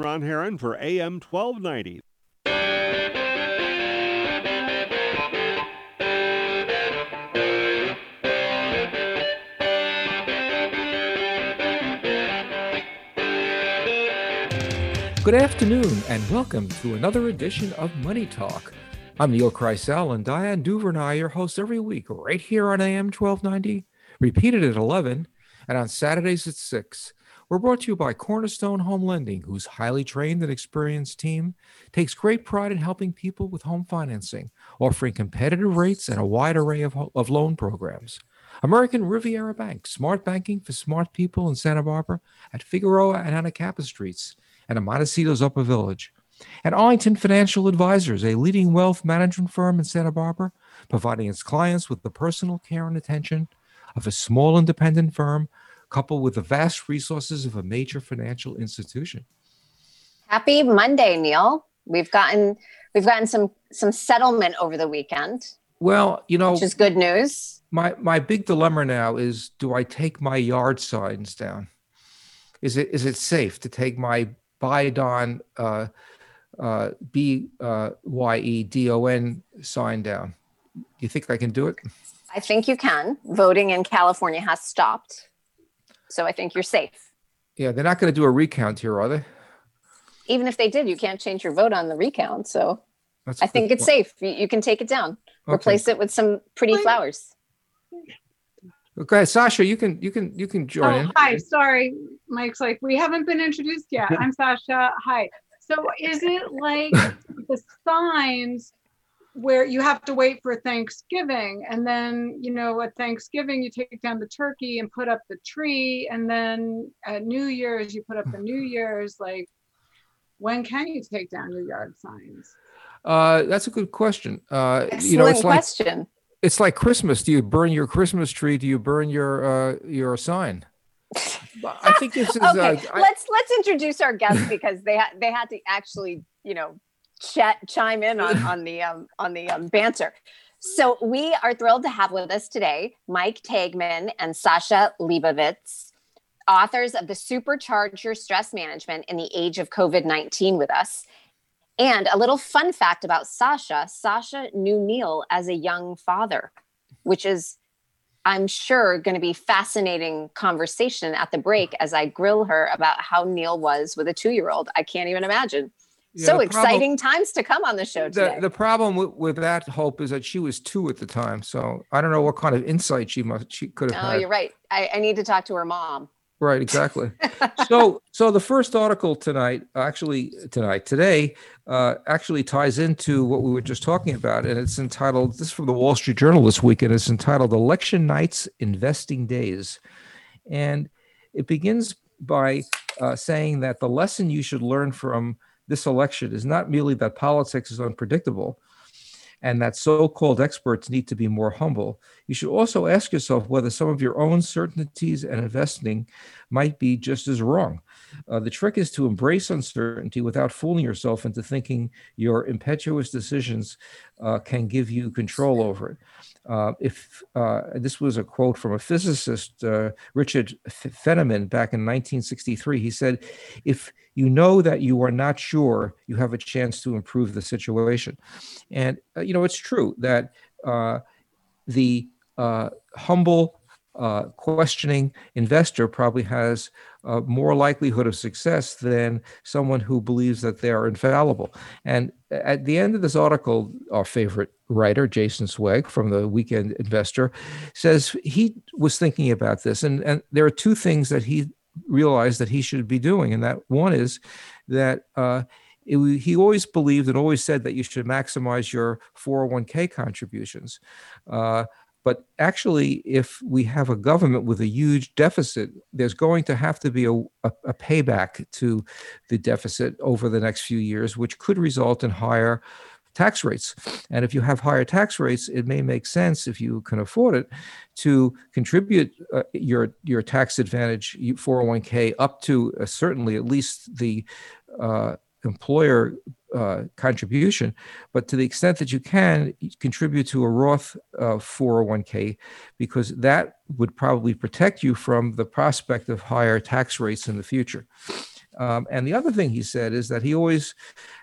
Ron Heron for AM 1290. Good afternoon, and welcome to another edition of Money Talk. I'm Neil Kreisel, and Diane Duvernay, your host every week, right here on AM 1290, repeated at 11, and on Saturdays at 6. We're brought to you by Cornerstone Home Lending, whose highly trained and experienced team takes great pride in helping people with home financing, offering competitive rates and a wide array of, of loan programs. American Riviera Bank, smart banking for smart people in Santa Barbara at Figueroa and Anacapa Streets and Montecito's Upper Village. And Arlington Financial Advisors, a leading wealth management firm in Santa Barbara, providing its clients with the personal care and attention of a small independent firm, coupled with the vast resources of a major financial institution. Happy Monday, Neil. We've gotten we've gotten some some settlement over the weekend. Well, you know, which is good news my my big dilemma now is do I take my yard signs down? Is it is it safe to take my Bye-Don uh, uh, B uh, Y E D O N sign down? Do you think I can do it? I think you can. Voting in California has stopped, so I think you're safe. Yeah, they're not going to do a recount here, are they? Even if they did, you can't change your vote on the recount. So That's I think it's point. safe. You, you, can take it down. Okay. Replace it with some pretty flowers. Okay, Sascha, you can you can you can join oh, in. Hi, sorry, Mike's like we haven't been introduced yet. I'm Sascha. Hi. So is it like the signs where you have to wait for Thanksgiving and then you know at Thanksgiving you take down the turkey and put up the tree and then at New Year's you put up the New Year's like when can you take down your yard signs? Uh, that's a good question. Uh, Excellent you know, it's question. Like, it's like Christmas. Do you burn your Christmas tree? Do you burn your uh, your sign? I think this is. okay, uh, I, let's let's introduce our guests because they had they had to actually you know chat chime in on on the um, on the um, banter. So we are thrilled to have with us today Mike Taigman and Sascha Liebowitz, authors of the Supercharge Your Stress Management in the Age of COVID nineteen, with us. And a little fun fact about Sascha Sascha knew Neil as a young father, which is, I'm sure, going to be fascinating conversation at the break as I grill her about how Neil was with a two year old. I can't even imagine. Yeah, so exciting problem, times to come on the show today. The, the problem with, with, that hope is that she was two at the time. So I don't know what kind of insight she must she could have. Oh, had. you're right. I, I need to talk to her mom. Right, exactly. so, so the first article tonight, actually tonight, today, uh, actually ties into what we were just talking about, and it's entitled. This is from the Wall Street Journal this week, and it's entitled "Election Night's Investing Days," and it begins by uh, saying that the lesson you should learn from this election is not merely that politics is unpredictable, and that so called experts need to be more humble, you should also ask yourself whether some of your own certainties and investing might be just as wrong. Uh, the trick is to embrace uncertainty without fooling yourself into thinking your impetuous decisions uh, can give you control over it. Uh, if uh, this was a quote from a physicist, uh, Richard Feynman, back in 1963, he said, "If you know that you are not sure, you have a chance to improve the situation." And uh, you know, it's true that the humble uh, questioning investor probably has uh, more likelihood of success than someone who believes that they are infallible. And at the end of this article, our favorite writer, Jason Zweig from the Weekend Investor, says he was thinking about this. And, and there are two things that he realized that he should be doing. And that one is that uh, it, he always believed and always said that you should maximize your 401k contributions. Uh, but actually, if we have a government with a huge deficit, there's going to have to be a, a, a, payback to the deficit over the next few years, which could result in higher tax rates. And if you have higher tax rates, it may make sense, if you can afford it, to contribute uh, your, your tax advantage 401k up to uh, certainly at least the uh, employer uh, contribution, but to the extent that you can, contribute to a Roth uh, 401k because that would probably protect you from the prospect of higher tax rates in the future. Um, and the other thing he said is that he always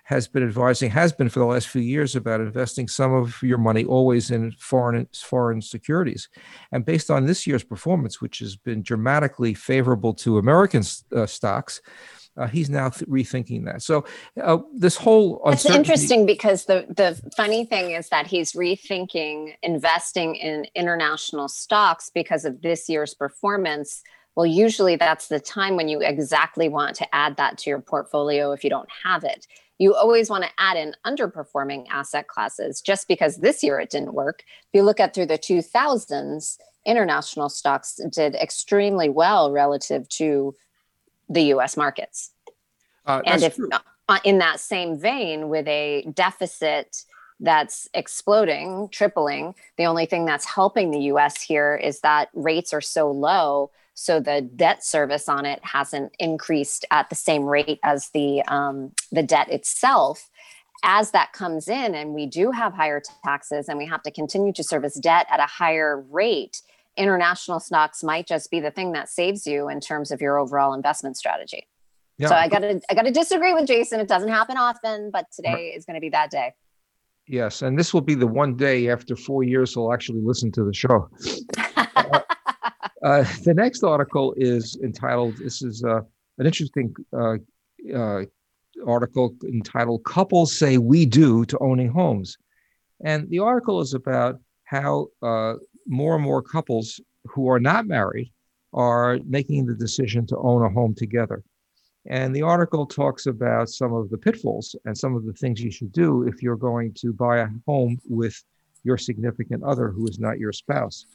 has been advising, has been for the last few years, about investing some of your money always in foreign foreign securities. And based on this year's performance, which has been dramatically favorable to American uh, stocks, uh, he's now th- rethinking that. So uh, this whole it's interesting because the the funny thing is that he's rethinking investing in international stocks because of this year's performance. Well, usually that's the time when you exactly want to add that to your portfolio if you don't have it. You always want to add in underperforming asset classes just because this year it didn't work. If you look at through the 2000s, international stocks did extremely well relative to the US markets. Uh, and if true. Uh, in that same vein, with a deficit that's exploding, tripling, the only thing that's helping the US here is that rates are so low. So the debt service on it hasn't increased at the same rate as the um, the debt itself. As that comes in, and we do have higher taxes, and we have to continue to service debt at a higher rate, international stocks might just be the thing that saves you in terms of your overall investment strategy. Yeah. So I gotta I gotta disagree with Jason. It doesn't happen often, but today is going to be that day. Yes, and this will be the one day after four years he'll actually listen to the show. uh, uh, the next article is entitled. This is uh, an interesting uh, uh, article entitled "Couples Say We Do to Owning Homes," and the article is about how uh, more and more couples who are not married are making the decision to own a home together. And the article talks about some of the pitfalls and some of the things you should do if you're going to buy a home with your significant other who is not your spouse.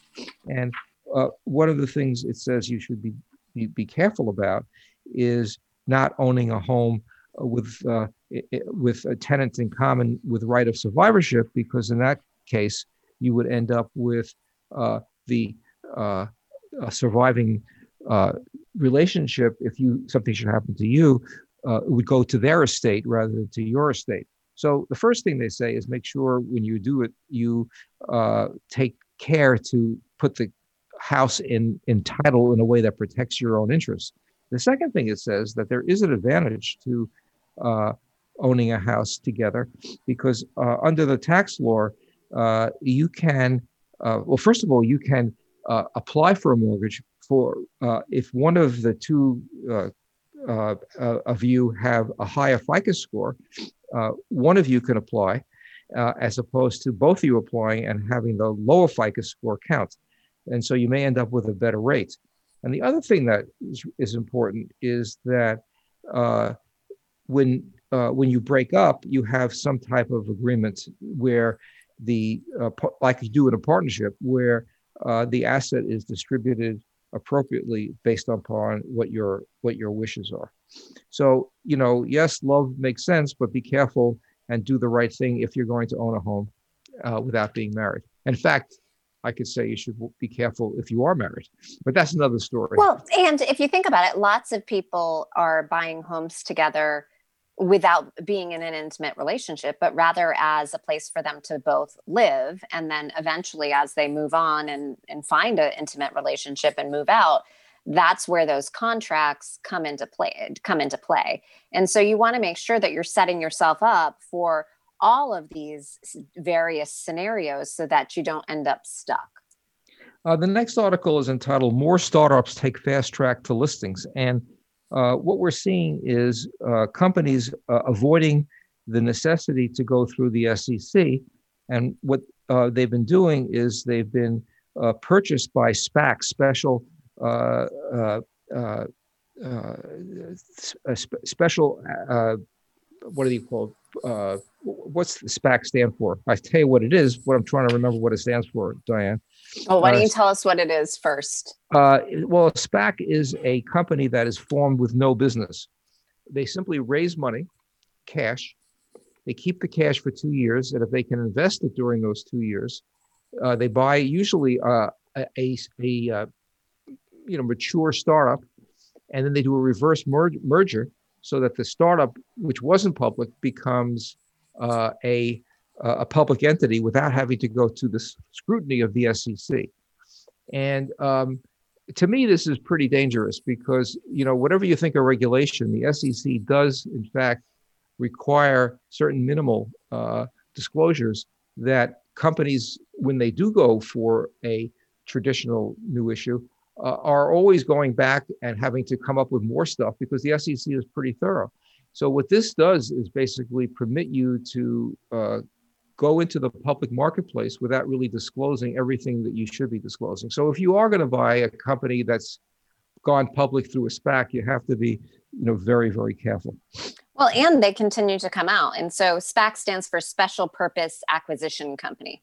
And uh, one of the things it says you should be, be, be careful about is not owning a home with uh, with a tenant in common with right of survivorship, because in that case you would end up with the uh, surviving uh, relationship, if you something should happen to you, uh, would go to their estate rather than to your estate. So the first thing they say is make sure when you do it, you uh, take care to put the house in in title in a way that protects your own interests. The second thing it says that there is an advantage to uh, owning a house together because uh, under the tax law, uh, you can uh, well, first of all, you can uh, apply for a mortgage for uh, if one of the two uh, uh, uh of you have a higher FICO score, one of you can apply, as opposed to both of you applying and having the lower FICO score count, and so you may end up with a better rate. And the other thing that is, is important is that when when you break up, you have some type of agreement where the like you do in a partnership where uh, the asset is distributed appropriately based upon what your what your wishes are. So you know, yes, love makes sense, but be careful and do the right thing if you're going to own a home uh, without being married. In fact, I could say you should be careful if you are married, but that's another story. Well, and if you think about it, lots of people are buying homes together without being in an intimate relationship, but rather as a place for them to both live. And then eventually, as they move on and, and find an intimate relationship and move out, that's where those contracts come into play come into play and so you want to make sure that you're setting yourself up for all of these various scenarios so that you don't end up stuck uh, the next article is entitled more startups take fast track to listings and uh, what we're seeing is uh, companies uh, avoiding the necessity to go through the SEC. And what uh, they've been doing is they've been uh, purchased by SPAC, special special, what are you called? what's the SPAC stand for? I tell you what it is. What I'm trying to remember what it stands for, Diane. Well, why don't uh, you tell us what it is first? Uh, well, a SPAC is a company that is formed with no business. They simply raise money, cash. They keep the cash for two years, and if they can invest it during those two years, uh, they buy usually uh, a, a, a uh, you know mature startup, and then they do a reverse mer- merger so that the startup, which wasn't public, becomes a public entity without having to go to the scrutiny of the SEC. And um, to me, this is pretty dangerous because, you know, whatever you think of regulation, the SEC does, in fact, require certain minimal uh, disclosures that companies, when they do go for a traditional new issue, uh, are always going back and having to come up with more stuff because the SEC is pretty thorough. So what this does is basically permit you to uh, go into the public marketplace without really disclosing everything that you should be disclosing. So if you are going to buy a company that's gone public through a SPAC, you have to be, you know, very, very careful. Well, and they continue to come out. And so SPAC stands for Special Purpose Acquisition Company.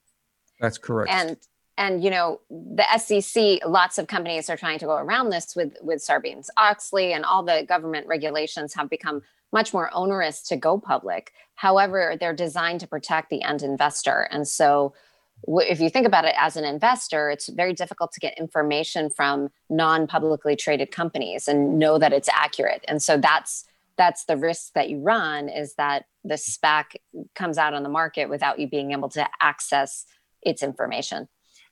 That's correct. And and you know the SEC, lots of companies are trying to go around this with with Sarbanes Oxley, and all the government regulations have become much more onerous to go public. However, they're designed to protect the end investor, and so if you think about it as an investor, it's very difficult to get information from non-publicly traded companies and know that it's accurate. And so that's that's the risk that you run is that the SPAC comes out on the market without you being able to access its information.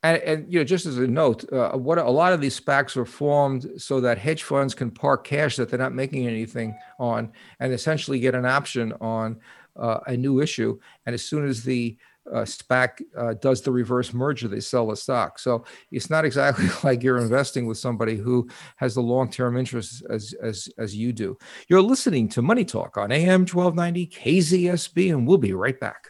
And, and, you know, just as a note, uh, what a lot of these SPACs are formed so that hedge funds can park cash that they're not making anything on, and essentially get an option on uh, a new issue. And as soon as the uh, SPAC uh, does the reverse merger, they sell the stock. So it's not exactly like you're investing with somebody who has the long-term interests as as as you do. You're listening to Money Talk on AM 1290 KZSB, and we'll be right back.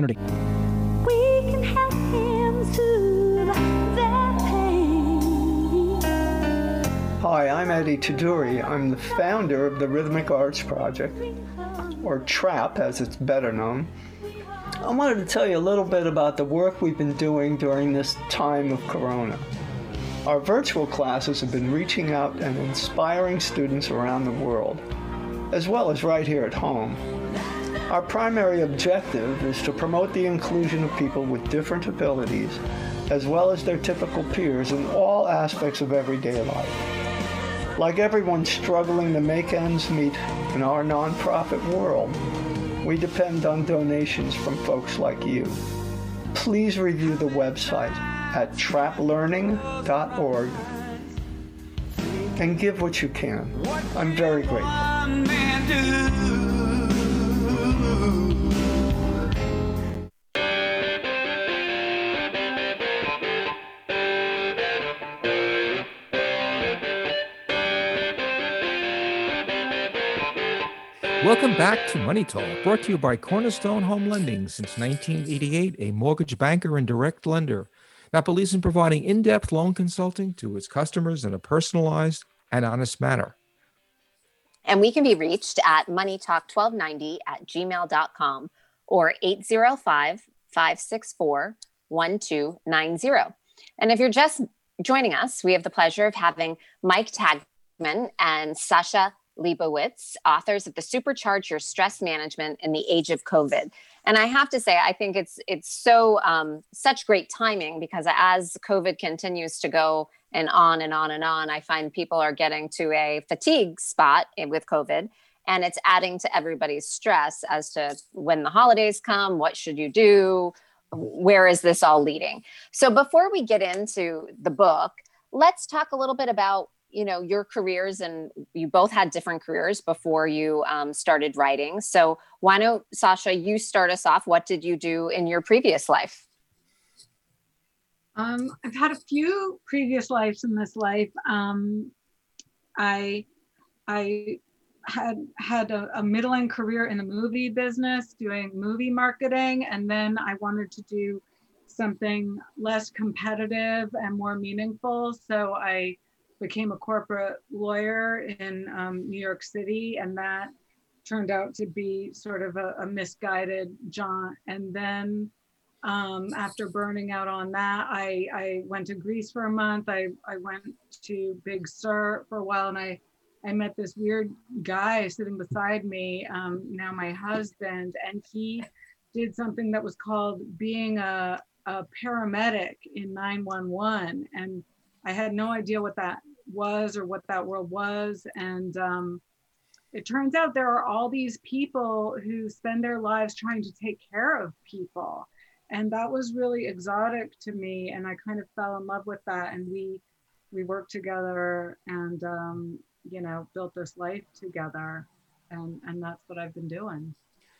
opportunity. Hi, I'm Eddie Tuduri. I'm the founder of the Rhythmic Arts Project, or TRAP as it's better known. I wanted to tell you a little bit about the work we've been doing during this time of Corona. Our virtual classes have been reaching out and inspiring students around the world, as well as right here at home. Our primary objective is to promote the inclusion of people with different abilities, as well as their typical peers in all aspects of everyday life. Like everyone struggling to make ends meet in our nonprofit world, we depend on donations from folks like you. Please review the website at traplearning.org and give what you can. I'm very grateful. Welcome back to Money Talk, brought to you by Cornerstone Home Lending since 1988, a mortgage banker and direct lender that believes in providing in depth loan consulting to its customers in a personalized and honest manner. And we can be reached at moneytalk1290 at gmail.com or 805 564 1290. And if you're just joining us, we have the pleasure of having Mike Taigman and Sascha Liebowitz, authors of the Supercharge Your Stress Management in the Age of COVID. And I have to say, I think it's it's so um, such great timing because as COVID continues to go and on and on and on, I find people are getting to a fatigue spot with COVID, and it's adding to everybody's stress as to when the holidays come, what should you do, where is this all leading? So before we get into the book, let's talk a little bit about you know your careers and you both had different careers before you um, started writing. So why don't sascha you start us off. What did you do in your previous life? Um, i've had a few previous lives in this life. Um, i i had had a, a middling career in the movie business doing movie marketing and then i wanted to do something less competitive and more meaningful. So i became a corporate lawyer in um, New York City, and that turned out to be sort of a, a misguided jaunt. And then um, after burning out on that, I, I went to Greece for a month. I, I went to Big Sur for a while, and I, I met this weird guy sitting beside me, um, now my husband, and he did something that was called being a, a paramedic in 911. And I had no idea what that was or what that world was. And um, it turns out there are all these people who spend their lives trying to take care of people. And that was really exotic to me. And I kind of fell in love with that. And we, we worked together and, um, you know, built this life together. And, and that's what I've been doing.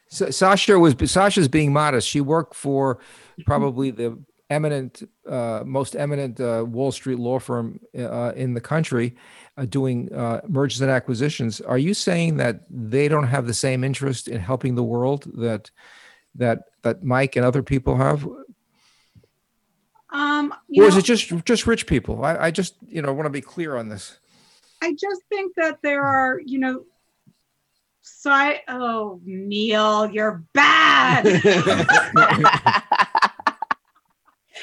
So Sascha was Sascha's being modest. She worked for probably the eminent, uh, most eminent uh, Wall Street law firm uh, in the country uh, doing uh, mergers and acquisitions. Are you saying that they don't have the same interest in helping the world that that that Mike and other people have? Um, or is know, it just just rich people? I, I just you know want to be clear on this. I just think that there are you know so oh Neil, you're bad.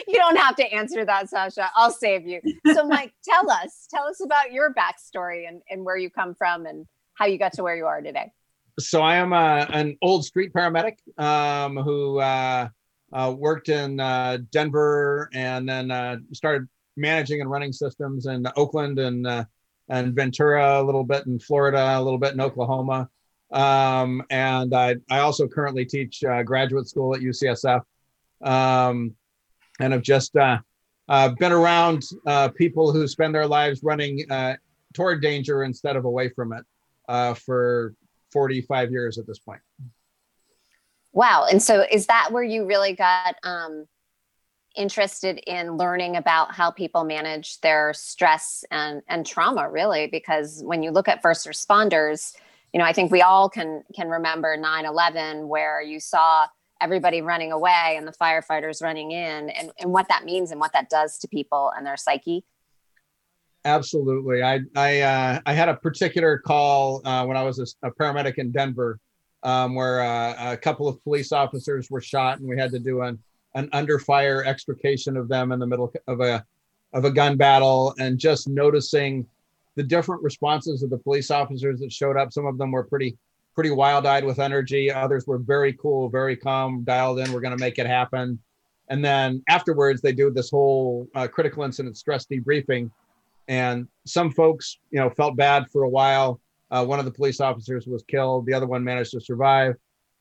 you don't have to answer that, Sascha. I'll save you. So, Mike, tell us, tell us about your backstory and, and where you come from and how you got to where you are today. So, I am a, uh, an old street paramedic um, who uh, uh, worked in uh, Denver and then uh, started managing and running systems in Oakland and uh, and Ventura, a little bit in Florida, a little bit in Oklahoma. Um, and I, I also currently teach graduate school at UCSF. Um, and have just uh, uh, been around uh, people who spend their lives running uh, toward danger instead of away from it uh, for 45 years at this point. Wow. And so is that where you really got um, interested in learning about how people manage their stress and, and trauma, really? Because when you look at first responders, you know, I think we all can can remember 9-11 where you saw everybody running away and the firefighters running in and, and what that means and what that does to people and their psyche? Absolutely. I i uh, i had a particular call uh, when i was a, a paramedic in denver um, where uh, a couple of police officers were shot and we had to do an an under fire extrication of them in the middle of a of a gun battle and just noticing the different responses of the police officers that showed up. Some of them were pretty pretty wild eyed with energy. Others were very cool, very calm, dialed in. We're going to make it happen. And then afterwards, they do this whole uh, critical incident stress debriefing. And some folks, you know, felt bad for a while. Uh, one of the police officers was killed. The other one managed to survive.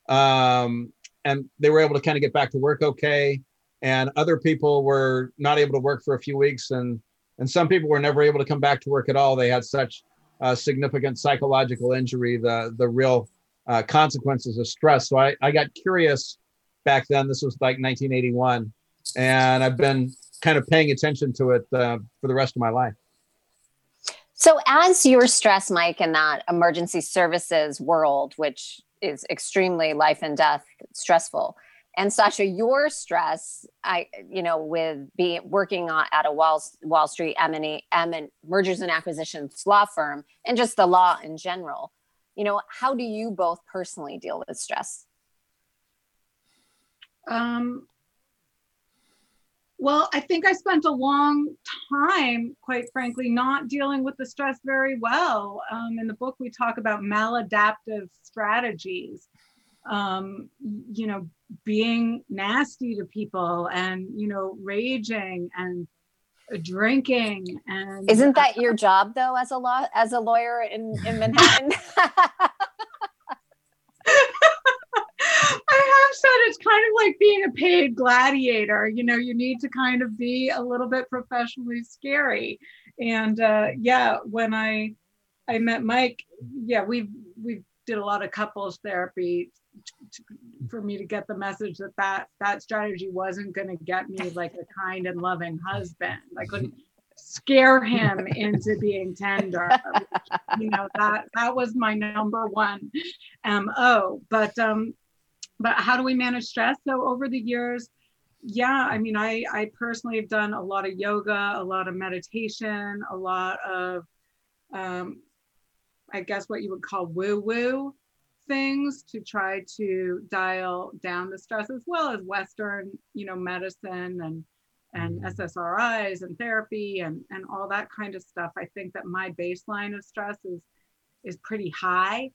Um, and they were able to kind of get back to work okay. And other people were not able to work for a few weeks. And and some people were never able to come back to work at all. They had such uh, significant psychological injury, the the real uh, consequences of stress. So I, I got curious back then. This was like 1981, and I've been kind of paying attention to it uh, for the rest of my life. So, as your stress, Mike, in that emergency services world, which is extremely life and death stressful, and Sascha, your stress, I, you know, with being working on, at a Wall Wall Street M&A, M mergers and acquisitions law firm, and just the law in general, you know, how do you both personally deal with stress? Um, well, I think I spent a long time, quite frankly, not dealing with the stress very well. Um, in the book, we talk about maladaptive strategies um, you know, being nasty to people and, you know, raging and drinking and isn't that your job though as a law as a lawyer in in manhattan i have said it's kind of like being a paid gladiator. You know, you need to kind of be a little bit professionally scary. And uh, yeah, when I I met Mike, yeah, we we did a lot of couples therapy for me to get the message that that that strategy wasn't going to get me like a kind and loving husband. I couldn't scare him into being tender. you know that that was my number one mo. But um, but how do we manage stress? So over the years, yeah, I mean, I I personally have done a lot of yoga, a lot of meditation, a lot of um, I guess what you would call woo woo things to try to dial down the stress as well as western you know medicine and and mm-hmm. ssris and therapy and and all that kind of stuff i think that my baseline of stress is is pretty high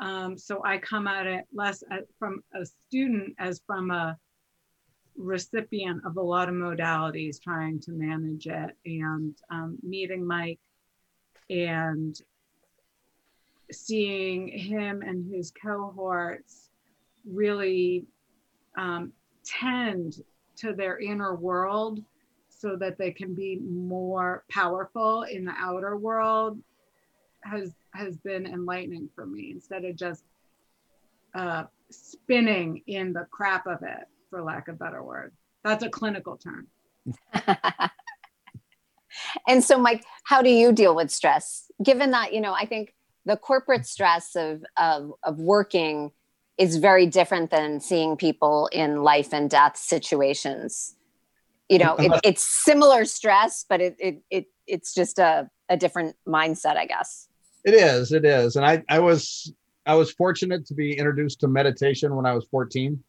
um, so i come at it less at, from a student as from a recipient of a lot of modalities trying to manage it and um, meeting mike and seeing him and his cohorts really um, tend to their inner world so that they can be more powerful in the outer world has has been enlightening for me instead of just uh, spinning in the crap of it for lack of better word. That's a clinical term. And so mike how do you deal with stress? Given that you know i think the corporate stress of, of, of working is very different than seeing people in life and death situations. You know, it, it's similar stress, but it, it, it it's just a, a different mindset, I guess. It is, it is. And I, I was, I was fortunate to be introduced to meditation when I was 14.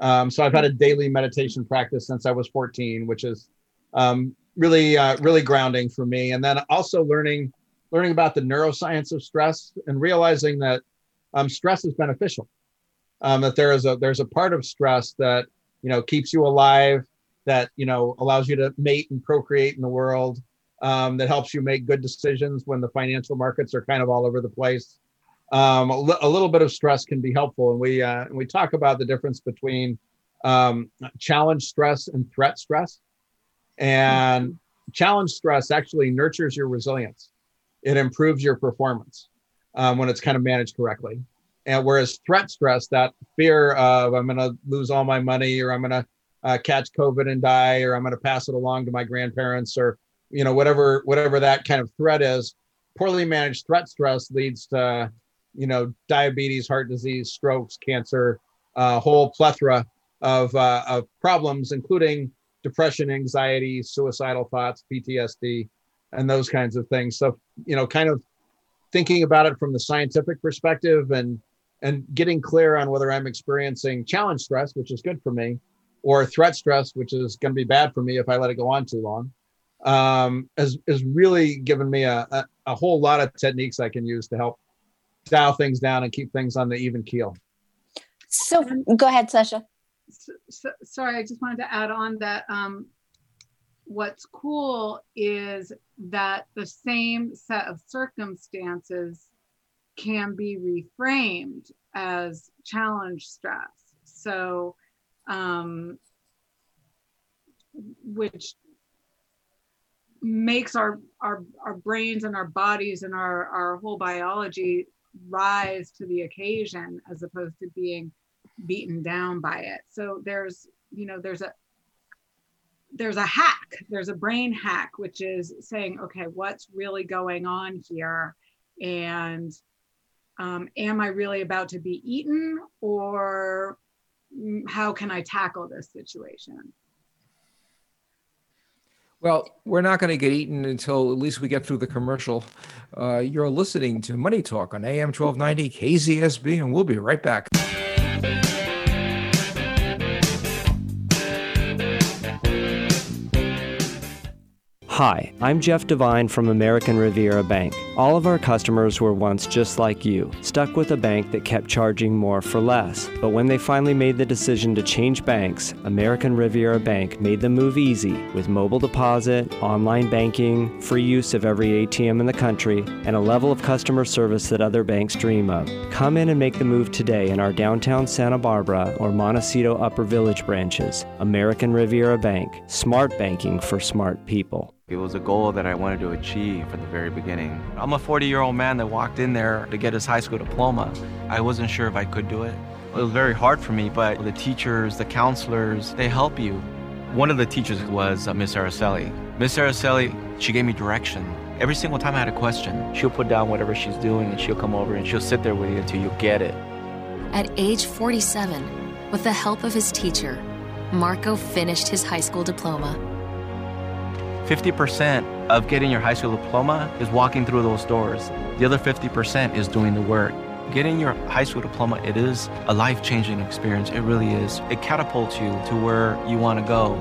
Um, so I've had a daily meditation practice since I was 14, which is um, really, uh, really grounding for me. And then also learning learning about the neuroscience of stress and realizing that um, stress is beneficial. Um, that there is a there's a part of stress that you know keeps you alive, that you know allows you to mate and procreate in the world, um, that helps you make good decisions when the financial markets are kind of all over the place. Um, a, li- a, little bit of stress can be helpful, and we uh, we talk about the difference between um, challenge stress and threat stress. And challenge stress actually nurtures your resilience it improves your performance um, when it's kind of managed correctly. And whereas threat stress, that fear of I'm going to lose all my money or I'm going to uh, catch COVID and die or I'm going to pass it along to my grandparents or you know whatever whatever that kind of threat is, poorly managed threat stress leads to you know diabetes, heart disease, strokes, cancer, a uh, whole plethora of uh, of problems, including depression, anxiety, suicidal thoughts, PTSD, and those kinds of things. So, you know, kind of thinking about it from the scientific perspective and and getting clear on whether I'm experiencing challenge stress, which is good for me, or threat stress, which is going to be bad for me if I let it go on too long, um, has, has really given me a, a, a whole lot of techniques I can use to help dial things down and keep things on the even keel. So go ahead, Sascha. So, so, sorry, I just wanted to add on that um, what's cool is that the same set of circumstances can be reframed as challenge stress. So, um, which makes our, our, our brains and our bodies and our, our whole biology rise to the occasion as opposed to being beaten down by it. So there's, you know, there's a, there's a hack there's a brain hack which is saying okay what's really going on here and um, am i really about to be eaten or mm, how can i tackle this situation well, we're not going to get eaten until at least we get through the commercial. Uh, you're listening to Money Talk on AM 1290 KZSB, and we'll be right back. Hi, I'm Jeff Devine from American Riviera Bank. All of our customers were once just like you, stuck with a bank that kept charging more for less. But when they finally made the decision to change banks, American Riviera Bank made the move easy with mobile deposit, online banking, free use of every ATM in the country, and a level of customer service that other banks dream of. Come in and make the move today in our downtown Santa Barbara or Montecito Upper Village branches. American Riviera Bank, smart banking for smart people. It was a goal that I wanted to achieve from the very beginning. I'm a 40 year old man that walked in there to get his high school diploma. I wasn't sure if I could do it. It was very hard for me, but the teachers, the counselors, they help you. One of the teachers was uh, Miss Araceli. Miss Araceli, she gave me direction. Every single time I had a question, she'll put down whatever she's doing and she'll come over and she'll sit there with you until you get it. At age 47, with the help of his teacher, Marco finished his high school diploma 50% of getting your high school diploma is walking through those doors. The other 50% is doing the work. Getting your high school diploma, it is a life-changing experience. It really is. It catapults you to where you want to go.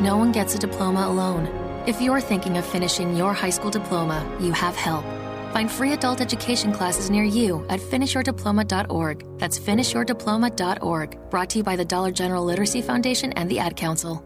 No one gets a diploma alone. If you're thinking of finishing your high school diploma, you have help. Find free adult education classes near you at finishyourdiploma.org. That's finishyourdiploma.org. Brought to you by the Dollar General Literacy Foundation and the Ad Council.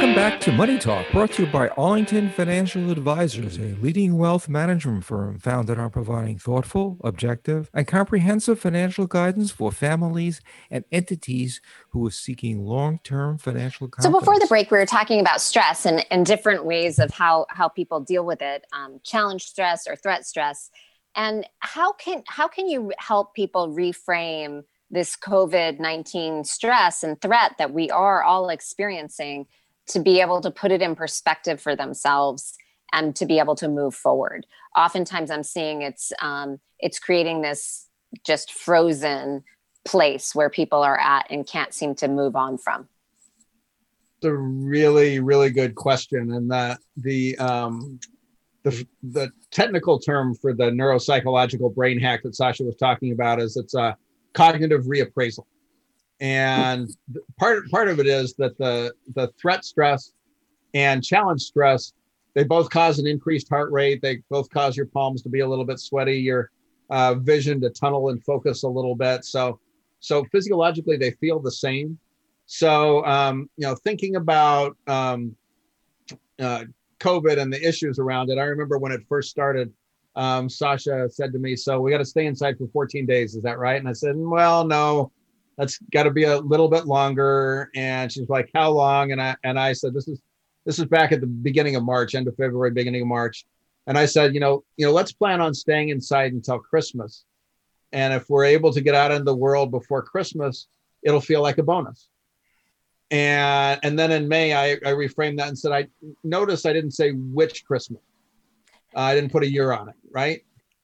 Welcome back to Money Talk, brought to you by Arlington Financial Advisors, a leading wealth management firm founded on providing thoughtful, objective, and comprehensive financial guidance for families and entities who are seeking long-term financial confidence. So before the break, we were talking about stress and, and different ways of how, how people deal with it, um, challenge stress or threat stress and how can how can you help people reframe this covid-19 stress and threat that we are all experiencing to be able to put it in perspective for themselves and to be able to move forward? Oftentimes i'm seeing it's um, it's creating this just frozen place where people are at and can't seem to move on from. It's a really really good question and that the um, the, the technical term for the neuropsychological brain hack that Sascha was talking about is it's a cognitive reappraisal. And part part of it is that the the threat stress and challenge stress they both cause an increased heart rate. They both cause your palms to be a little bit sweaty, your uh, vision to tunnel and focus a little bit. So so physiologically they feel the same. So um, you know, thinking about um, uh, COVID and the issues around it. I remember when it first started, um, Sascha said to me, "So we got to stay inside for 14 days. Is that right?" And I said, "Well, no, that's got to be a little bit longer." And she's like, "How long?" And I and I said, "This is this is back at the beginning of March, end of February, beginning of March." And I said, "You know, you know, let's plan on staying inside until Christmas. And if we're able to get out into the world before Christmas, it'll feel like a bonus." And and then in May I, I reframed that and said I noticed I didn't say which Christmas. Uh, I didn't put a year on it, right?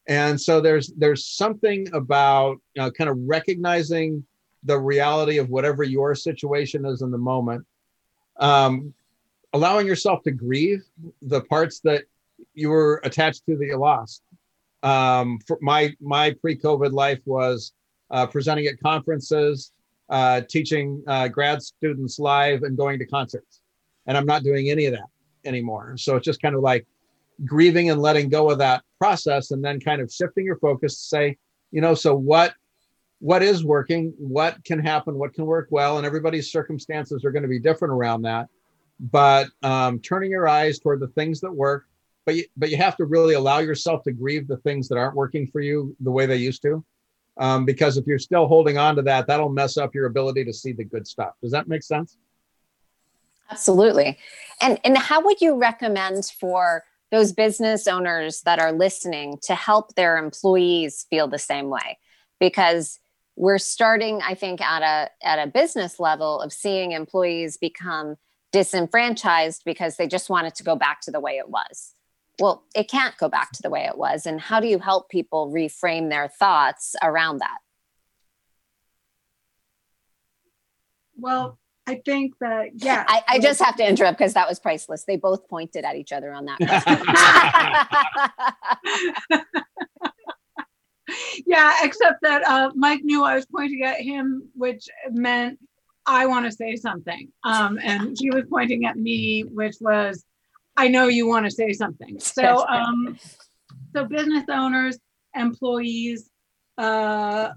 And so there's there's something about you know, kind of recognizing the reality of whatever your situation is in the moment, um, allowing yourself to grieve the parts that you were attached to that you lost. Um, my my pre-COVID life was uh, presenting at conferences, uh, teaching uh, grad students live and going to concerts. And I'm not doing any of that anymore. So it's just kind of like grieving and letting go of that process and then kind of shifting your focus to say, you know, so what what is working, what can happen, what can work well, and everybody's circumstances are going to be different around that. But um, turning your eyes toward the things that work, but you, but you have to really allow yourself to grieve the things that aren't working for you the way they used to um, because if you're still holding on to that, that'll mess up your ability to see the good stuff. Does that make sense? Absolutely. And and how would you recommend for those business owners that are listening to help their employees feel the same way? because we're starting i think at a at a business level of seeing employees become disenfranchised because they just want it to go back to the way it was well it can't go back to the way it was and how do you help people reframe their thoughts around that well I think that yeah. I, I just have to interrupt because that was priceless. They both pointed at each other on that. yeah, except that uh, Mike knew I was pointing at him, which meant I want to say something, um, and he was pointing at me, which was I know you want to say something. So, um, so business owners, employees, uh,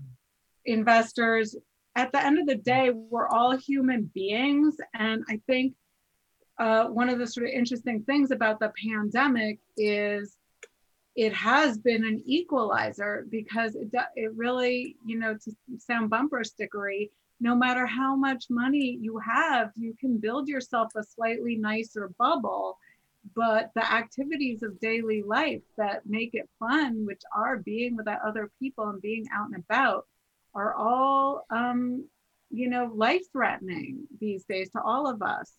investors, at the end of the day, we're all human beings. And I think uh, one of the sort of interesting things about the pandemic is it has been an equalizer because it, it really, you know, to sound bumper stickery, no matter how much money you have, you can build yourself a slightly nicer bubble. But the activities of daily life that make it fun, which are being with other people and being out and about, are all, um, you know, life threatening these days to all of us.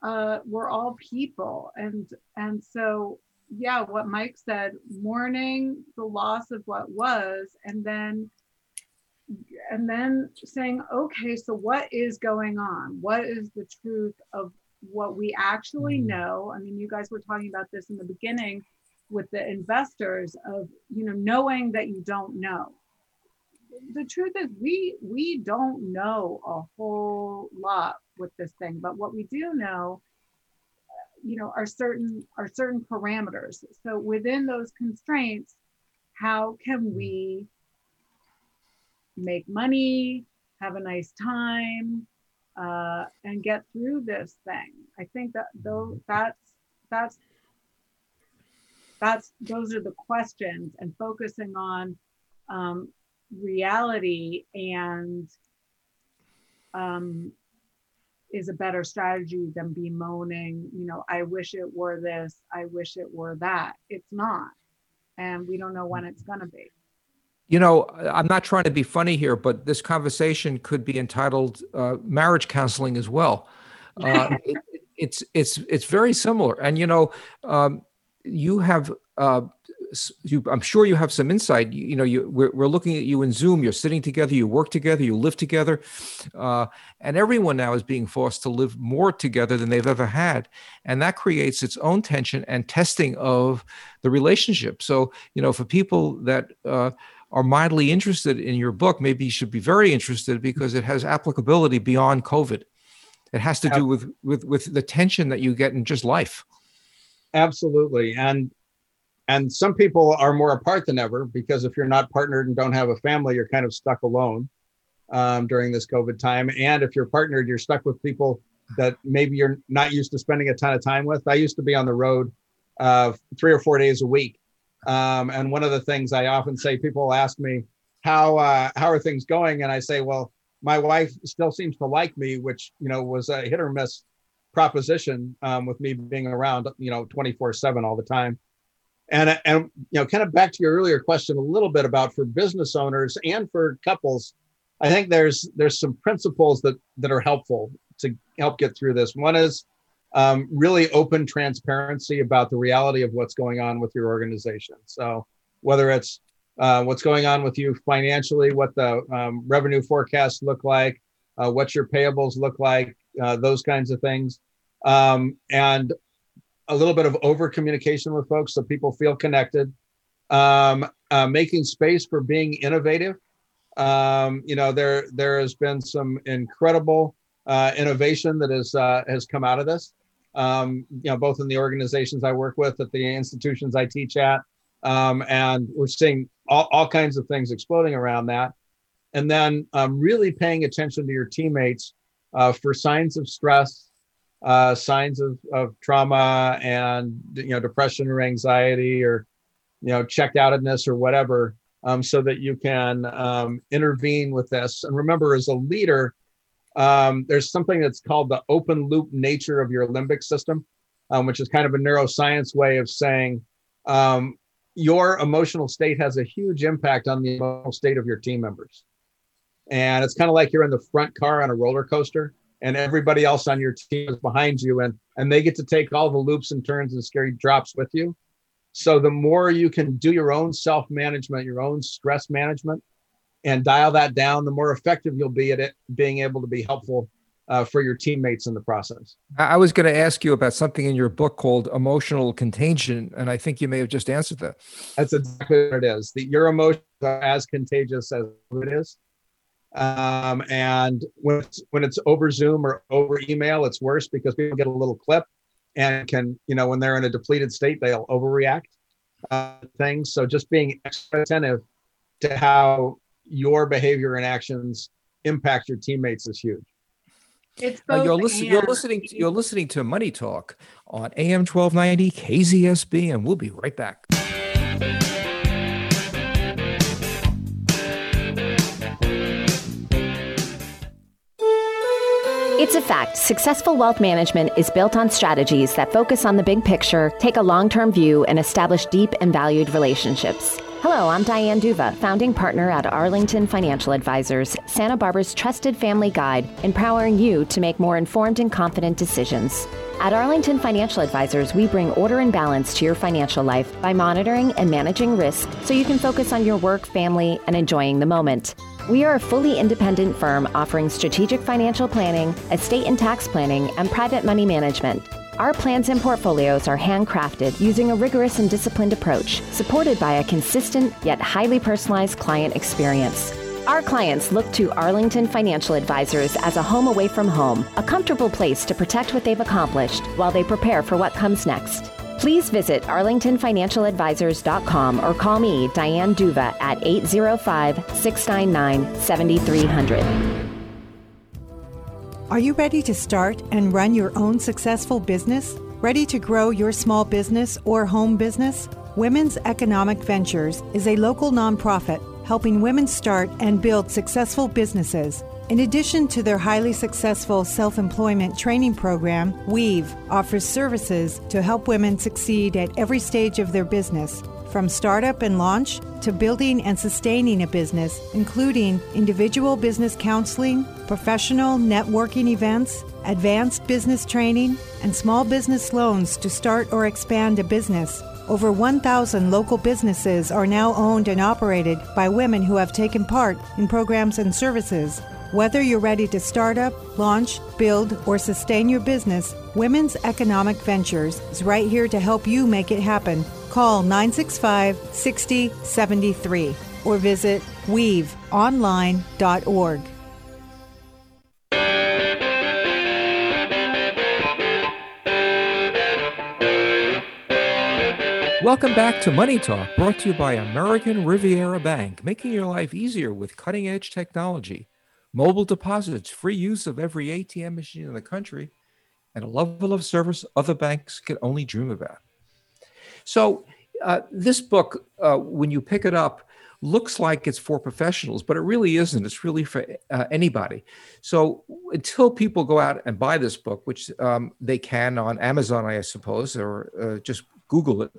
Uh, we're all people, and and so yeah, what Mike said, mourning the loss of what was, and then and then saying, okay, so what is going on? What is the truth of what we actually mm-hmm. know? I mean, you guys were talking about this in the beginning with the investors of you know knowing that you don't know the truth is we we don't know a whole lot with this thing but what we do know you know are certain are certain parameters so within those constraints how can we make money have a nice time uh, and get through this thing i think that though that's that's that's those are the questions and focusing on um, reality and um, is a better strategy than bemoaning, you know, I wish it were this, I wish it were that. It's not. And we don't know when it's going to be. You know, I'm not trying to be funny here, but this conversation could be entitled uh, "Marriage Counseling" as well. Uh, it, it's it's it's very similar, and you know, um, you have uh, you, I'm sure you have some insight. You, you know, you we're, we're, looking at you in Zoom. You're sitting together. You work together. You live together, uh, and everyone now is being forced to live more together than they've ever had, and that creates its own tension and testing of the relationship. So, you know, for people that uh, are mildly interested in your book, maybe you should be very interested because it has applicability beyond COVID. It has to do with with with the tension that you get in just life. Absolutely, and and some people are more apart than ever because if you're not partnered and don't have a family, you're kind of stuck alone um, during this COVID time. And if you're partnered, you're stuck with people that maybe you're not used to spending a ton of time with. I used to be on the road uh, three or four days a week. Um, and one of the things I often say, people ask me, how, uh, how are things going? And I say, well, my wife still seems to like me, which, you know, was a hit or miss proposition um, with me being around, you know, 24 seven all the time. And, and you know, kind of back to your earlier question a little bit about for business owners and for couples, I think there's there's some principles that that are helpful to help get through this. One is um, really open transparency about the reality of what's going on with your organization. So whether it's uh, what's going on with you financially, what the um, revenue forecasts look like, uh, what your payables look like, uh, those kinds of things, um, and a little bit of over communication with folks so people feel connected um, uh, making space for being innovative um, you know there there has been some incredible uh, innovation that has uh, has come out of this um, you know both in the organizations i work with at the institutions i teach at um, and we're seeing all, all kinds of things exploding around that. And then um, really paying attention to your teammates uh, for signs of stress uh, signs of, of trauma and you know depression or anxiety or you know checked outedness or whatever um, so that you can um, intervene with this. And remember as a leader um, there's something that's called the open loop nature of your limbic system um, which is kind of a neuroscience way of saying um, your emotional state has a huge impact on the emotional state of your team members. And it's kind of like you're in the front car on a roller coaster and everybody else on your team is behind you and and they get to take all the loops and turns and scary drops with you. So the more you can do your own self-management, your own stress management and dial that down, the more effective you'll be at it being able to be helpful uh, for your teammates in the process. I was going to ask you about something in your book called emotional contagion, and I think you may have just answered that. That's exactly what it is. The, your emotions are as contagious as it is. Um, and when it's, when it's over Zoom or over email, it's worse because people get a little clip and can, you know, when they're in a depleted state, they'll overreact uh, things. So just being extra attentive to how your behavior and actions impact your teammates is huge. It's uh, you're, listen, you're listening. To, you're listening to Money Talk on AM 1290 KZSB, and we'll be right back. It's a fact successful wealth management is built on strategies that focus on the big picture, take a long term view, and establish deep and valued relationships. Hello, I'm Diane Duva, founding partner at Arlington Financial Advisors, Santa Barbara's trusted family guide, empowering you to make more informed and confident decisions. At Arlington Financial Advisors, we bring order and balance to your financial life by monitoring and managing risk so you can focus on your work, family, and enjoying the moment. We are a fully independent firm offering strategic financial planning, estate and tax planning, and private money management. Our plans and portfolios are handcrafted using a rigorous and disciplined approach, supported by a consistent yet highly personalized client experience. Our clients look to Arlington Financial Advisors as a home away from home, a comfortable place to protect what they've accomplished while they prepare for what comes next. Please visit arlingtonfinancialadvisors.com or call me, Diane Duva, at 805 699 7300. Are you ready to start and run your own successful business? Ready to grow your small business or home business? Women's Economic Ventures is a local nonprofit helping women start and build successful businesses. In addition to their highly successful self employment training program, Weave offers services to help women succeed at every stage of their business from startup and launch to building and sustaining a business, including individual business counseling, professional networking events, advanced business training, and small business loans to start or expand a business. Over 1,000 local businesses are now owned and operated by women who have taken part in programs and services. Whether you're ready to start up, launch, build, or sustain your business, Women's Economic Ventures is right here to help you make it happen. Call 965 6073 or visit weaveonline.org. Welcome back to Money Talk, brought to you by American Riviera Bank, making your life easier with cutting edge technology, mobile deposits, free use of every ATM machine in the country, and a level of service other banks can only dream about. So, uh, this book, uh, when you pick it up, looks like it's for professionals, but it really isn't. It's really for uh, anybody. So until people go out and buy this book, which um, they can on Amazon, I suppose, or uh, just Google it,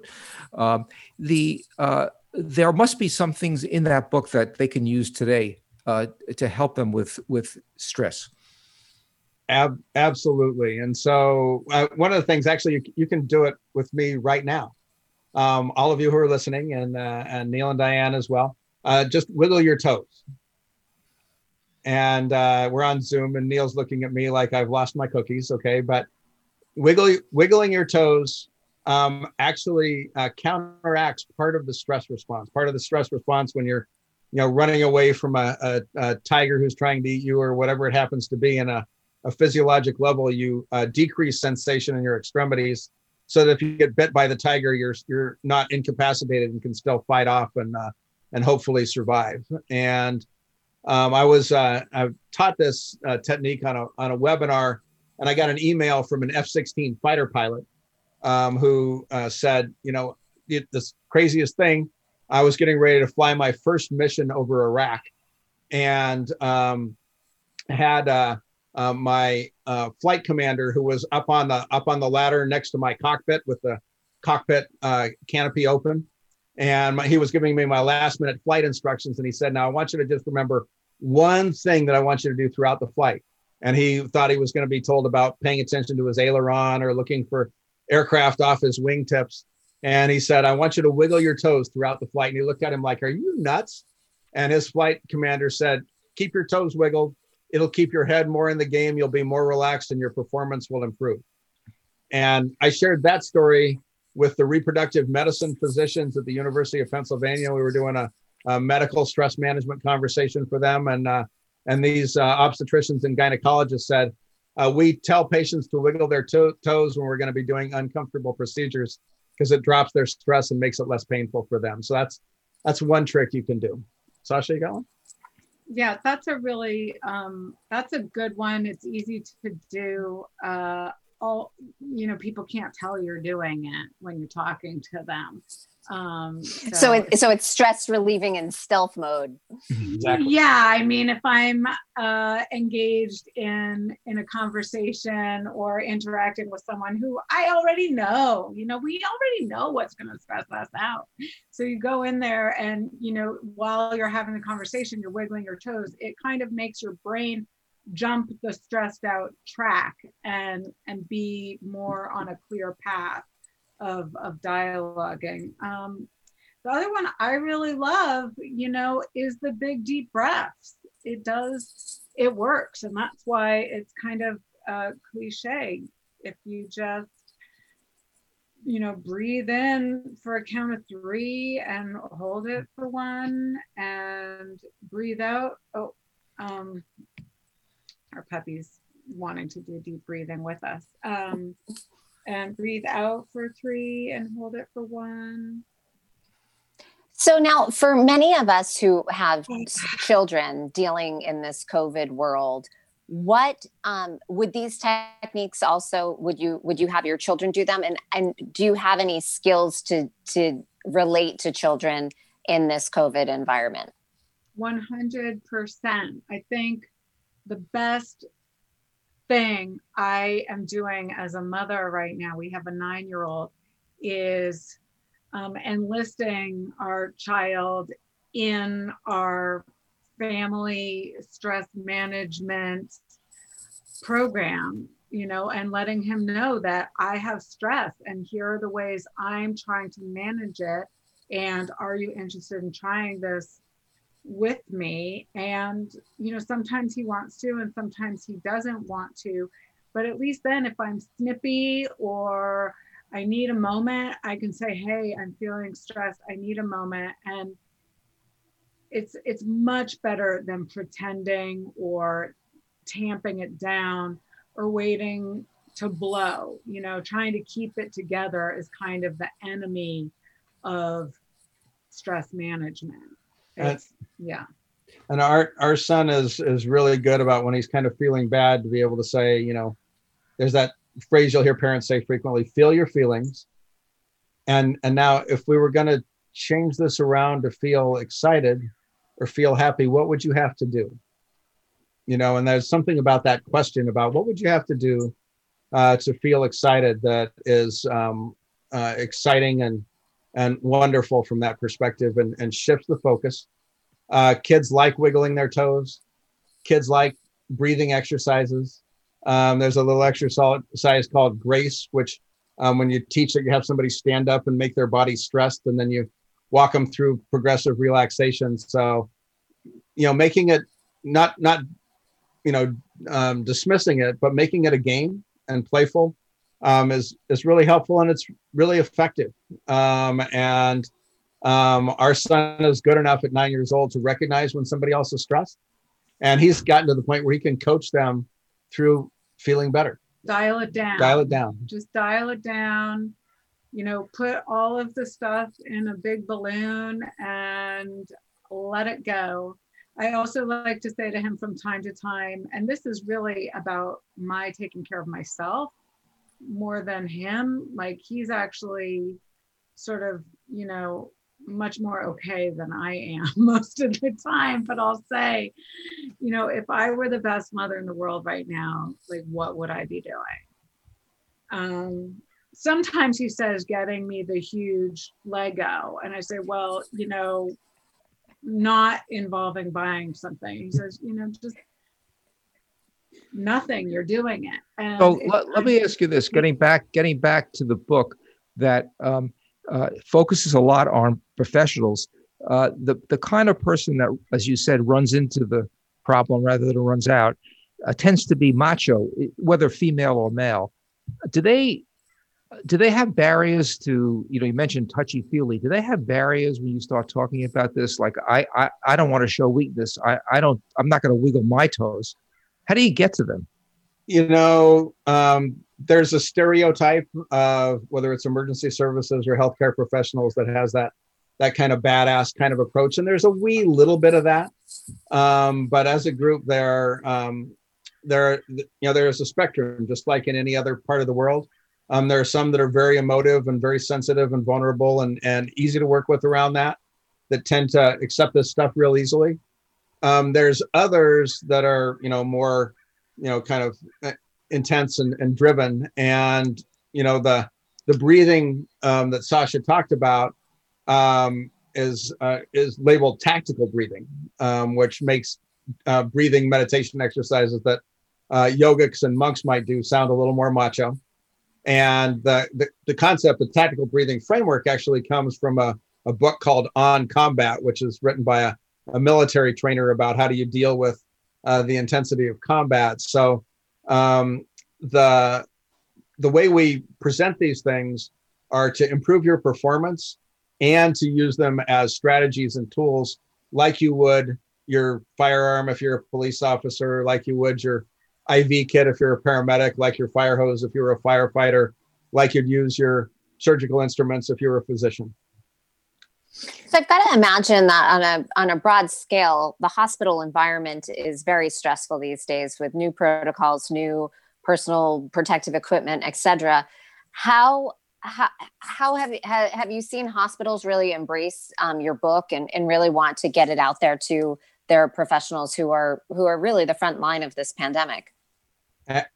um, the uh, there must be some things in that book that they can use today uh, to help them with with stress. Ab- absolutely. And so, uh, one of the things, actually, you, you, can do it with me right now. Um, all of you who are listening, and uh, and Neil and Diane as well, uh, just wiggle your toes. And uh, we're on Zoom, and Neil's looking at me like I've lost my cookies. Okay, but wiggle wiggling your toes um, actually uh, counteracts part of the stress response. Part of the stress response when you're, you know, running away from a, a, a tiger who's trying to eat you or whatever it happens to be in a a physiologic level, you uh, decrease sensation in your extremities, so that if you get bit by the tiger, you're you're not incapacitated and can still fight off and uh, and hopefully survive. And um, I was uh, I taught this uh, technique on a on a webinar, and I got an email from an F-16 fighter pilot um, who uh, said, you know, it, this craziest thing. I was getting ready to fly my first mission over Iraq, and um, had uh, my uh, flight commander who was up on the up on the ladder next to my cockpit with the cockpit uh, canopy open and my, he was giving me my last minute flight instructions. And he said, "Now I want you to just remember one thing that I want you to do throughout the flight." And he thought he was going to be told about paying attention to his aileron or looking for aircraft off his wingtips. And he said, I want you to wiggle your toes throughout the flight. And he looked at him like, Are you nuts? And his flight commander said, Keep your toes wiggled. It'll keep your head more in the game. You'll be more relaxed and your performance will improve. And I shared that story with the reproductive medicine physicians at the University of Pennsylvania. We were doing a, a medical stress management conversation for them. And, uh, and these uh, obstetricians and gynecologists said, uh, we tell patients to wiggle their to- toes when we're going to be doing uncomfortable procedures because it drops their stress and makes it less painful for them. So that's that's one trick you can do. Sascha, you got one? Yeah, that's a really um, that's a good one. It's easy to do. Uh, all you know, people can't tell you're doing it when you're talking to them. Um, so, so, it, so it's stress relieving in stealth mode. Exactly. Yeah, I mean, if I'm uh, engaged in in a conversation or interacting with someone who I already know, you know, we already know what's going to stress us out. So you go in there, and you know, while you're having the conversation, you're wiggling your toes. It kind of makes your brain jump the stressed out track and and be more on a clear path of, of dialoguing. Um, the other one I really love, you know, is the big deep breaths. It does, it works. And that's why it's kind of a cliche. If you just, you know, breathe in for a count of three and hold it for one and breathe out. Oh, um, our puppy's wanting to do deep breathing with us. Um, and breathe out for three and hold it for one. So now, for many of us who have children dealing in this COVID world, what um, would these techniques also would you would you have your children do them? And and do you have any skills to to relate to children in this covid environment? 100% i think the best thing I am doing as a mother right now, we have a nine year old, is um, enlisting our child in our family stress management program, you know, and letting him know that I have stress and here are the ways I'm trying to manage it. And are you interested in trying this with me. And you know sometimes he wants to and sometimes he doesn't want to. But at least then if i'm snippy or i need a moment i can say hey i'm feeling stressed. I need a moment. And it's it's much better than pretending or tamping it down or waiting to blow. You know trying to keep it together is kind of the enemy of stress management it's, yeah. And our our son is is really good about when he's kind of feeling bad to be able to say, you know, there's that phrase you'll hear parents say frequently, feel your feelings. And and now if we were going to change this around to feel excited or feel happy, what would you have to do? You know, and there's something about that question about what would you have to do uh, to feel excited that is um, uh, exciting and and wonderful from that perspective and, and shifts the focus. Uh, kids like wiggling their toes. Kids like breathing exercises. Um, there's a little exercise called grace, which um, when you teach it, you have somebody stand up and make their body stressed, and then you walk them through progressive relaxation. So, you know, making it not not you know um, dismissing it, but making it a game and playful um, is is really helpful and it's really effective. Um, and um, our son is good enough at nine years old to recognize when somebody else is stressed, and he's gotten to the point where he can coach them through feeling better. Dial it down. Dial it down. Just dial it down. You know, put all of the stuff in a big balloon and let it go. I also like to say to him from time to time, and this is really about my taking care of myself more than him. Like he's actually sort of, you know, much more okay than I am most of the time. But I'll say, you know, if I were the best mother in the world right now, like what would I be doing? Um, sometimes he says getting me the huge Lego. And I say, well, you know, not involving buying something. He says, you know, just nothing, you're doing it. And so let, let me ask you this, getting back, getting back to the book that um, uh, focuses a lot on professionals. Uh, the, the kind of person that, as you said, runs into the problem rather than runs out uh, tends to be macho, whether female or male. Do they do they have barriers to you know you mentioned touchy feely do they have barriers when you start talking about this like i i, I don't want to show weakness i i don't i'm not going to wiggle my toes how do you get to them? You know um, there's a stereotype of whether it's emergency services or healthcare professionals that has that that kind of badass kind of approach and there's a wee little bit of that. Um, but as a group there um, there you know there's a spectrum just like in any other part of the world. Um, there are some that are very emotive and very sensitive and vulnerable and, and easy to work with around that, that tend to accept this stuff real easily. Um, there's others that are, you know, more, you know, kind of uh, intense and, and driven. And, you know, the, the breathing um, that Sascha talked about um, is, uh, is labeled tactical breathing, um, which makes uh, breathing meditation exercises that uh, yogics and monks might do sound a little more macho. And the, the, the concept of tactical breathing framework actually comes from a, a book called On Combat, which is written by a, a military trainer about how do you deal with uh, the intensity of combat. So um, the the way we present these things are to improve your performance and to use them as strategies and tools like you would your firearm if you're a police officer, like you would your IV kit if you're a paramedic, like your fire hose if you're a firefighter, like you'd use your surgical instruments if you're a physician. So I've got to imagine that on a on a broad scale, the hospital environment is very stressful these days with new protocols, new personal protective equipment, etc. How how, how have, have have you seen hospitals really embrace um, your book and, and really want to get it out there to their professionals who are who are really the front line of this pandemic?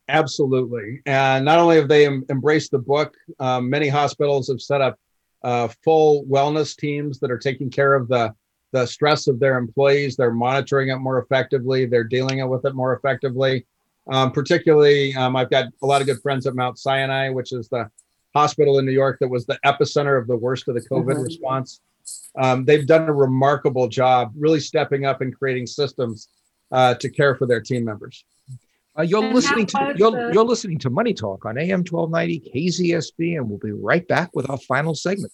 Absolutely. And not only have they em- embraced the book, um, many hospitals have set up uh, full wellness teams that are taking care of the, the stress of their employees. They're monitoring it more effectively, they're dealing with it more effectively. Um, particularly, um, I've got a lot of good friends at Mount Sinai, which is the hospital in New York that was the epicenter of the worst of the COVID mm-hmm. response. Um, they've done a remarkable job really stepping up and creating systems uh, to care for their team members. Uh, you're and listening to you're, the... you're listening to Money Talk on AM 1290 KZSB, and we'll be right back with our final segment.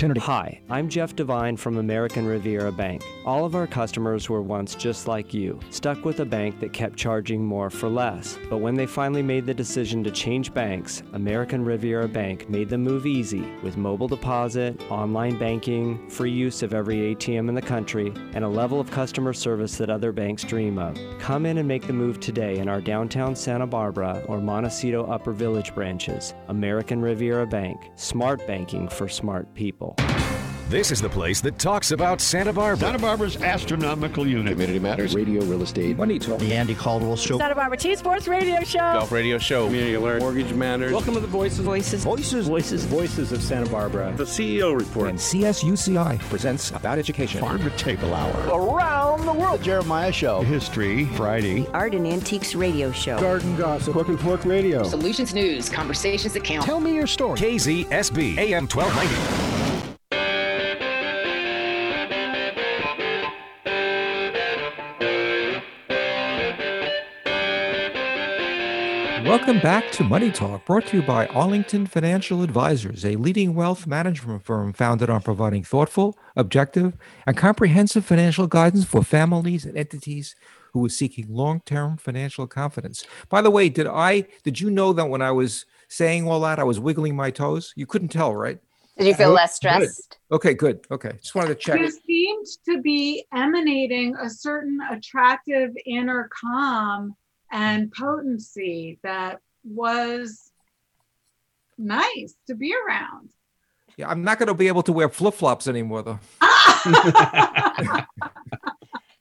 opportunity. Hi, I'm Jeff Devine from American Riviera Bank. All of our customers were once just like you, stuck with a bank that kept charging more for less. But when they finally made the decision to change banks, American Riviera Bank made the move easy with mobile deposit, online banking, free use of every ATM in the country, and a level of customer service that other banks dream of. Come in and make the move today in our downtown Santa Barbara or Montecito Upper Village branches. American Riviera Bank, smart banking for smart people. This is the place that talks about Santa Barbara. Santa Barbara's astronomical unit. Community Matters, Radio, Real Estate, Money Talk, The Andy Caldwell Show, Santa Barbara T Sports Radio Show, Golf Radio Show, Community Alert, Mortgage Matters. Welcome to the Voices. Voices. Voices. Voices. Voices of Santa Barbara. The CEO Report. And CSUCI presents About Education. Farm to Table Hour. Around around the world. The Jeremiah Show. History Friday. Art and Antiques Radio Show. Garden Gossip. Hook and Fork Radio. Solutions News. Conversations that count. Tell me your story. KZSB AM 1290. Welcome back to Money Talk, brought to you by Arlington Financial Advisors, a leading wealth management firm founded on providing thoughtful, objective, and comprehensive financial guidance for families and entities who are seeking long-term financial confidence. By the way, did I did you know that when I was saying all that I was wiggling my toes? You couldn't tell, right? Did you feel less stressed? Good. Okay, good. Okay. Just wanted to check. You seemed to be emanating a certain attractive inner calm and potency that was nice to be around. Yeah, I'm not going to be able to wear flip flops anymore, though.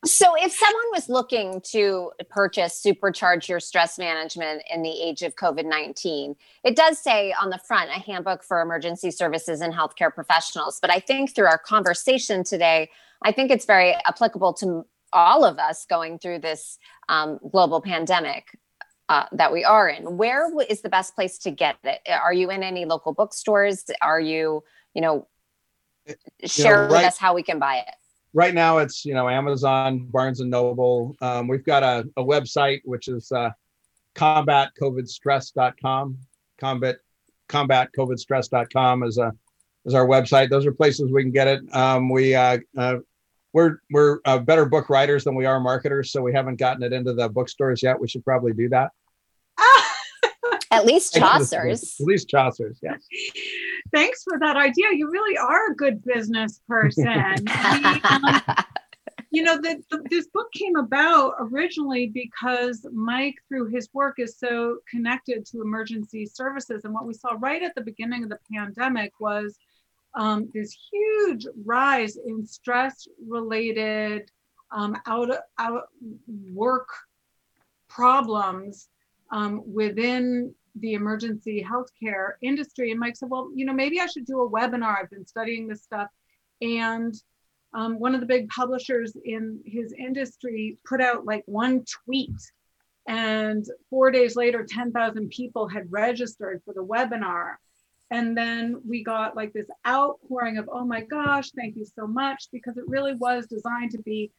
so, if someone was looking to purchase Supercharge Your Stress Management in the age of COVID 19, it does say on the front a handbook for emergency services and healthcare professionals. But I think through our conversation today, I think it's very applicable to all of us going through this um, global pandemic uh, that we are in. Where is the best place to get it? Are you in any local bookstores? Are you, you know, share you know, right, with us how we can buy it? Right now, it's you know Amazon, Barnes and Noble. Um, we've got a, a website which is uh, combatcovidstress.com. Combat combatcovidstress.com is a is our website. Those are places we can get it. Um, we uh, uh, we're we're uh, better book writers than we are marketers, so we haven't gotten it into the bookstores yet. We should probably do that. At least Chaucer's. At least Chaucer's, yes. Thanks for that idea. You really are a good business person. um, you know, the, the, this book came about originally because Mike, through his work, is so connected to emergency services. And what we saw right at the beginning of the pandemic was um, this huge rise in stress related um, out, out work problems um, within the emergency healthcare industry. And Mike said, well, you know, maybe I should do a webinar. I've been studying this stuff. And um, one of the big publishers in his industry put out like one tweet. And four days later, 10,000 people had registered for the webinar. And then we got like this outpouring of, oh my gosh, thank you so much, because it really was designed to be,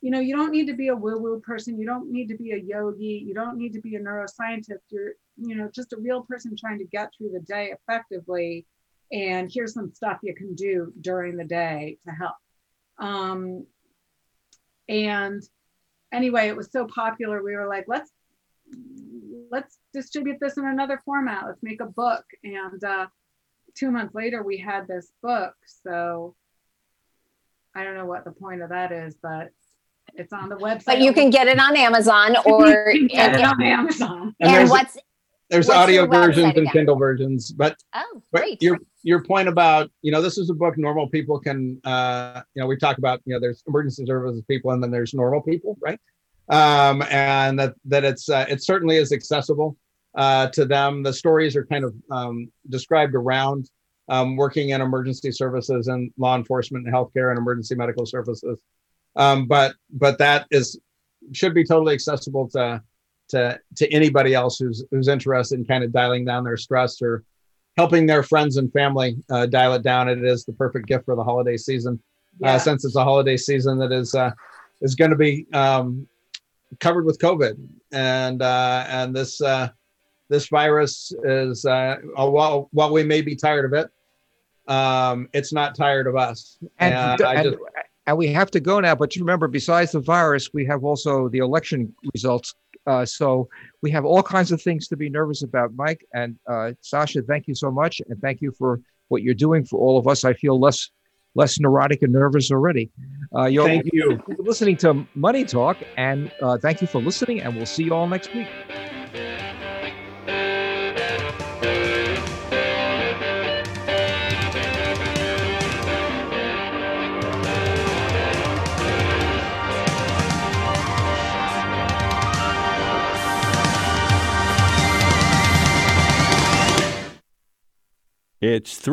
you know, you don't need to be a woo woo person. You don't need to be a yogi. You don't need to be a neuroscientist. You're, you know, just a real person trying to get through the day effectively. And here's some stuff you can do during the day to help. Um, and anyway, it was so popular. We were like, let's let's distribute this in another format. Let's make a book. And uh, two months later, we had this book. So I don't know what the point of that is, but it's on the website. But you can get it on Amazon or get it on Amazon. And, and what's there's what's audio versions and Kindle versions, but oh, but great. your your point about you know this is a book normal people can uh you know we talk about you know there's emergency services people and then there's normal people right um and that that it's uh, it certainly is accessible uh, to them. The stories are kind of um, described around um, working in emergency services and law enforcement and healthcare and emergency medical services. Um, but but that is should be totally accessible to to to anybody else who's who's interested in kind of dialing down their stress or helping their friends and family uh, dial it down. It is the perfect gift for the holiday season, uh, yeah. uh, since it's a holiday season that is uh, is going to be um, covered with COVID, and uh, and this uh, this virus is uh, while while we may be tired of it, um, it's not tired of us. And, and, and, just, and, we have to go now. But you remember, besides the virus, we have also the election results. Uh, so we have all kinds of things to be nervous about, Mike and uh, Sascha. Thank you so much, and thank you for what you're doing for all of us. I feel less less neurotic and nervous already. Uh, you're, thank you. listening to Money Talk, and uh, thank you for listening. And we'll see you all next week. It's three.